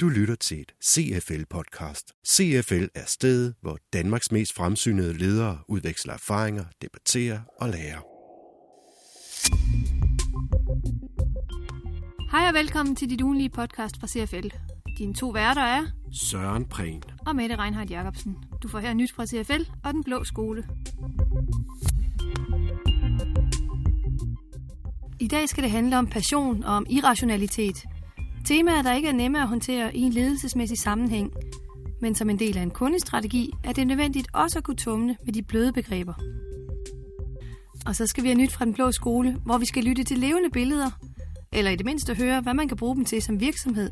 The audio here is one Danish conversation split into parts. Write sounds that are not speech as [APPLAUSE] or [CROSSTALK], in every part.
Du lytter til et CFL-podcast. CFL er stedet, hvor Danmarks mest fremsynede ledere udveksler erfaringer, debatterer og lærer. Hej og velkommen til dit ugenlige podcast fra CFL. Dine to værter er Søren Prehn. og Mette Reinhardt Jacobsen. Du får her nyt fra CFL og Den Blå Skole. I dag skal det handle om passion og om irrationalitet. Temaer, der ikke er nemme at håndtere i en ledelsesmæssig sammenhæng. Men som en del af en kundestrategi er det nødvendigt også at kunne tumle med de bløde begreber. Og så skal vi have nyt fra Den Blå Skole, hvor vi skal lytte til levende billeder, eller i det mindste høre, hvad man kan bruge dem til som virksomhed.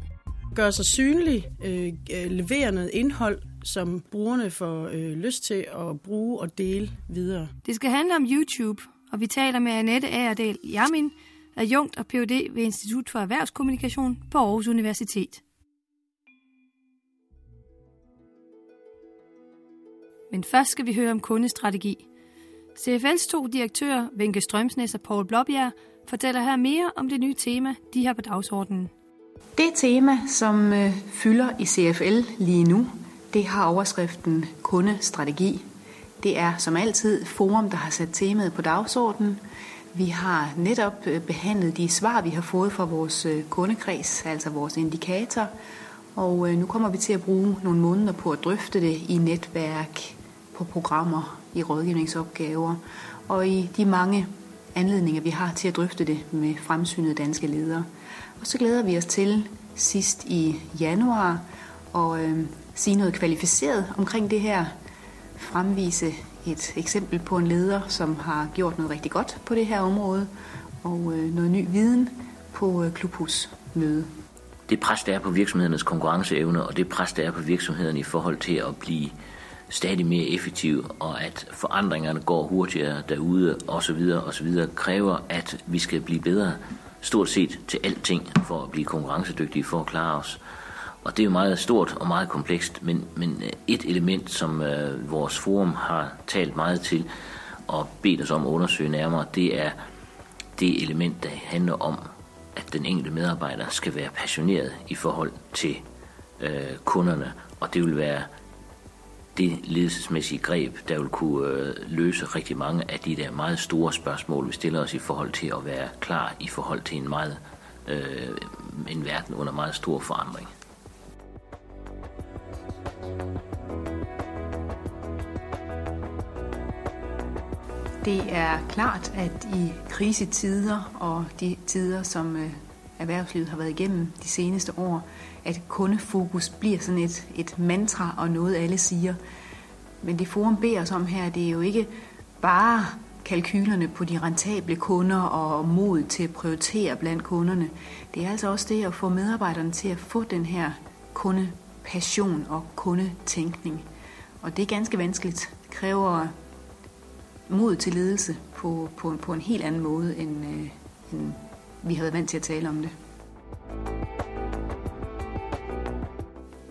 gøre sig synlig, øh, øh, levere noget indhold, som brugerne får øh, lyst til at bruge og dele videre. Det skal handle om YouTube, og vi taler med Annette Agerdal Jamin, adjunkt og Ph.D. ved Institut for Erhvervskommunikation på Aarhus Universitet. Men først skal vi høre om kundestrategi. CFL's to direktører, Venke Strømsnes og Paul Blåbjerg, fortæller her mere om det nye tema, de har på dagsordenen. Det tema, som øh, fylder i CFL lige nu, det har overskriften kundestrategi. Det er som altid forum, der har sat temaet på dagsordenen. Vi har netop øh, behandlet de svar, vi har fået fra vores øh, kundekreds, altså vores indikator. Og øh, nu kommer vi til at bruge nogle måneder på at drøfte det i netværk, på programmer, i rådgivningsopgaver og i de mange anledninger, vi har til at drøfte det med fremsynede danske ledere. Og så glæder vi os til sidst i januar at øh, sige noget kvalificeret omkring det her. Fremvise et eksempel på en leder, som har gjort noget rigtig godt på det her område, og øh, noget ny viden på øh, klubhusmøde. det pres, der er på virksomhedernes konkurrenceevne, og det pres, der er på virksomhederne i forhold til at blive stadig mere effektive, og at forandringerne går hurtigere derude, osv., osv., kræver, at vi skal blive bedre stort set til alting for at blive konkurrencedygtige, for at klare os. Og det er jo meget stort og meget komplekst, men, men øh, et element, som øh, vores forum har talt meget til og bedt os om at undersøge nærmere, det er det element, der handler om, at den enkelte medarbejder skal være passioneret i forhold til øh, kunderne, og det vil være det ledelsesmæssige greb, der vil kunne øh, løse rigtig mange af de der meget store spørgsmål, vi stiller os i forhold til at være klar i forhold til en meget øh, en verden under meget stor forandring. Det er klart, at i krisetider og de tider, som øh, erhvervslivet har været igennem de seneste år, at kundefokus bliver sådan et, et mantra og noget alle siger. Men det forum beder os om her, det er jo ikke bare kalkylerne på de rentable kunder og mod til at prioritere blandt kunderne. Det er altså også det at få medarbejderne til at få den her kunde passion og kundetænkning. Og det er ganske vanskeligt. Det kræver mod til ledelse på, på, på en helt anden måde, end, øh, end vi har været vant til at tale om det.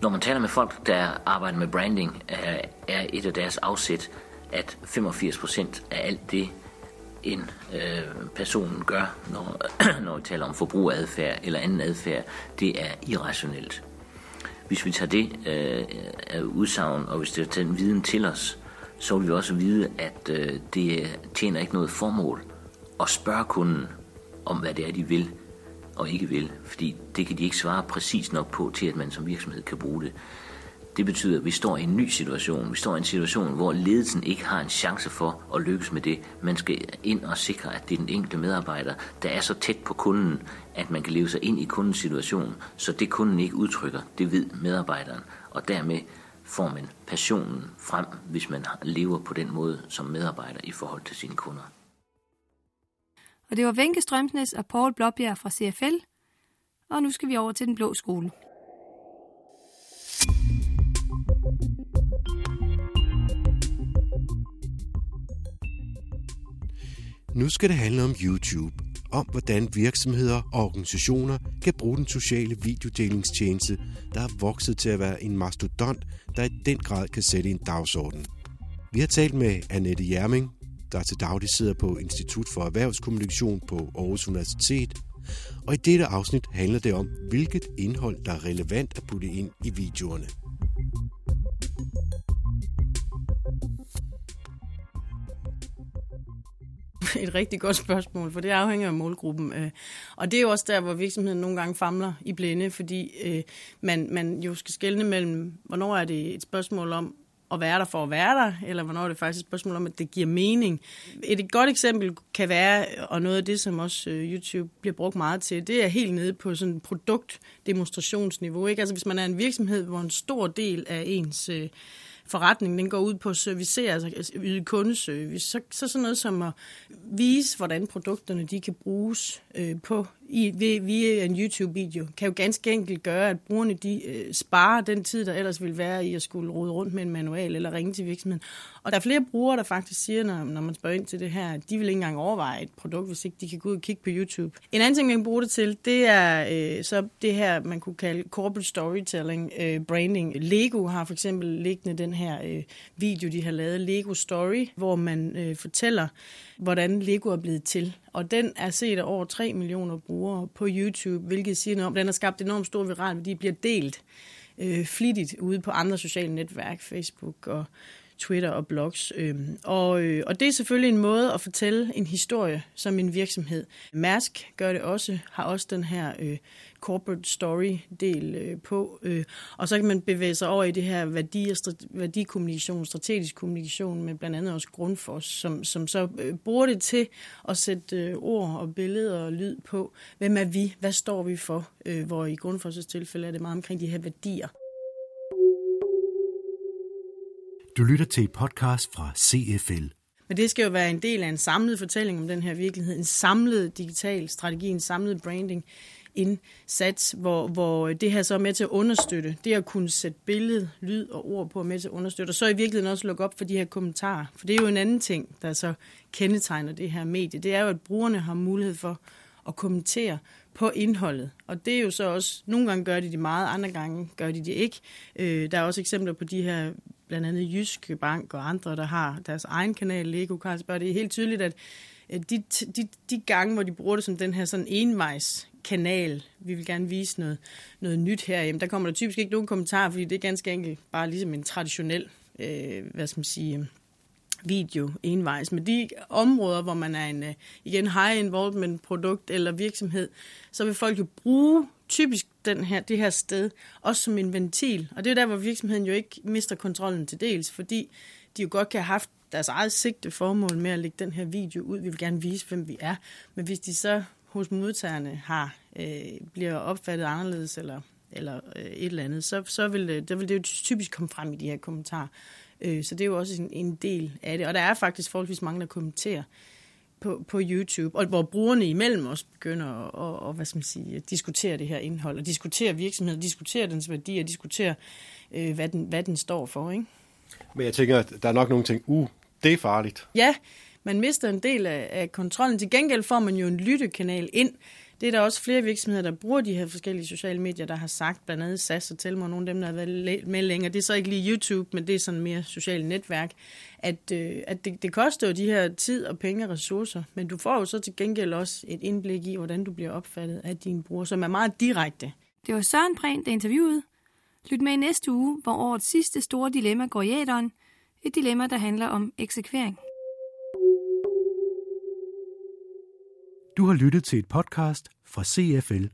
Når man taler med folk, der arbejder med branding, er, er et af deres afsæt, at 85% af alt det, en øh, person gør, når, [CLEARS THROAT] når vi taler om forbrugeradfærd eller anden adfærd, det er irrationelt. Hvis vi tager det øh, af udsagn, og hvis det tager den viden til os, så vil vi også vide, at øh, det tjener ikke noget formål at spørge kunden om, hvad det er, de vil og ikke vil, fordi det kan de ikke svare præcis nok på til, at man som virksomhed kan bruge det. Det betyder, at vi står i en ny situation. Vi står i en situation, hvor ledelsen ikke har en chance for at lykkes med det. Man skal ind og sikre, at det er den enkelte medarbejder, der er så tæt på kunden, at man kan leve sig ind i kundens situation, så det kunden ikke udtrykker, det ved medarbejderen. Og dermed får man passionen frem, hvis man lever på den måde som medarbejder i forhold til sine kunder. Og det var Venke Strømsnes og Paul Blåbjerg fra CFL. Og nu skal vi over til Den Blå Skole. Nu skal det handle om YouTube, om hvordan virksomheder og organisationer kan bruge den sociale videodelingstjeneste, der er vokset til at være en mastodont, der i den grad kan sætte en dagsorden. Vi har talt med Annette Jerming, der til daglig sidder på Institut for Erhvervskommunikation på Aarhus Universitet, Og i dette afsnit handler det om, hvilket indhold, der er relevant at putte ind i videoerne. [LAUGHS] et rigtig godt spørgsmål, for det afhænger af målgruppen. Øh. Og det er jo også der, hvor virksomheden nogle gange famler i blinde, fordi øh, man, man jo skal skelne mellem, hvornår er det et spørgsmål om at være der for at være der, eller hvornår er det faktisk et spørgsmål om, at det giver mening. Et godt eksempel kan være, og noget af det, som også øh, YouTube bliver brugt meget til, det er helt nede på sådan produktdemonstrationsniveau. Ikke? Altså hvis man er en virksomhed, hvor en stor del af ens øh, forretning den går ud på at servicere, altså, altså yde kundeservice, så, så sådan noget som at vise, hvordan produkterne de kan bruges øh, på i, via en YouTube-video, kan jo ganske enkelt gøre, at brugerne de, øh, sparer den tid, der ellers ville være i at skulle rode rundt med en manual eller ringe til virksomheden. Og der er flere brugere, der faktisk siger, når, når man spørger ind til det her, at de vil ikke engang overveje et produkt, hvis ikke de kan gå ud og kigge på YouTube. En anden ting, man kan bruge det til, det er øh, så det her, man kunne kalde corporate storytelling, øh, branding. Lego har for eksempel liggende den her øh, video, de har lavet, Lego Story, hvor man øh, fortæller, hvordan Lego er blevet til. Og den er set af over 3 millioner brugere på YouTube, hvilket siger noget om, den har skabt enormt stor viral, fordi de bliver delt øh, flittigt ude på andre sociale netværk, Facebook og Twitter og blogs. Øhm, øh, og, og det er selvfølgelig en måde at fortælle en historie som en virksomhed. Mærsk gør det også, har også den her øh, corporate story-del øh, på. Øh, og så kan man bevæge sig over i det her værdi- værdikommunikation, strategisk kommunikation med blandt andet også Grundfos, som, som så øh, bruger det til at sætte øh, ord og billeder og lyd på. Hvem er vi? Hvad står vi for? Øh, hvor i Grundfos' tilfælde er det meget omkring de her værdier. Du lytter til et podcast fra CFL. Men det skal jo være en del af en samlet fortælling om den her virkelighed, en samlet digital strategi, en samlet branding indsats, hvor, hvor det her så er med til at understøtte, det at kunne sætte billede, lyd og ord på er med til at understøtte, og så i virkeligheden også lukke op for de her kommentarer. For det er jo en anden ting, der så kendetegner det her medie. Det er jo, at brugerne har mulighed for at kommentere på indholdet. Og det er jo så også, nogle gange gør de det meget, andre gange gør de det ikke. Øh, der er også eksempler på de her, blandt andet Jyske Bank og andre, der har deres egen kanal, Lego Carlsberg. Det er helt tydeligt, at de, de, de gange, hvor de bruger det som den her sådan envejs kanal, vi vil gerne vise noget, noget nyt her, jamen, der kommer der typisk ikke nogen kommentarer, fordi det er ganske enkelt bare ligesom en traditionel, øh, hvad skal man sige, video envejs. Men de områder, hvor man er en øh, igen high involvement produkt eller virksomhed, så vil folk jo bruge typisk den her, det her sted også som en ventil. Og det er der, hvor virksomheden jo ikke mister kontrollen til dels, fordi de jo godt kan have haft deres eget sigte formål med at lægge den her video ud. Vi vil gerne vise, hvem vi er. Men hvis de så hos modtagerne har, øh, bliver opfattet anderledes eller, eller øh, et eller andet, så, så vil, det, der vil det jo typisk komme frem i de her kommentarer. Øh, så det er jo også en, en del af det. Og der er faktisk forholdsvis mange, der kommenterer på, på YouTube, og hvor brugerne imellem også begynder at, og, hvad skal man sige, diskutere det her indhold, og diskutere virksomheden, diskutere dens værdier, diskutere, øh, hvad, den, hvad den står for. Ikke? Men jeg tænker, at der er nok nogle ting, uh, det er farligt. Ja, man mister en del af, af kontrollen. Til gengæld får man jo en lyttekanal ind. Det er der også flere virksomheder, der bruger de her forskellige sociale medier, der har sagt, blandt andet SAS og Telmor, nogle af dem, der har været med længere. Det er så ikke lige YouTube, men det er sådan mere sociale netværk. At, øh, at det, det koster jo de her tid og penge og ressourcer, men du får jo så til gengæld også et indblik i, hvordan du bliver opfattet af dine brugere, som er meget direkte. Det var Søren Prehn, der interviewede. Lyt med i næste uge, hvor årets sidste store dilemma går i æderen. Et dilemma, der handler om eksekvering. Du har lyttet til et podcast fra CFL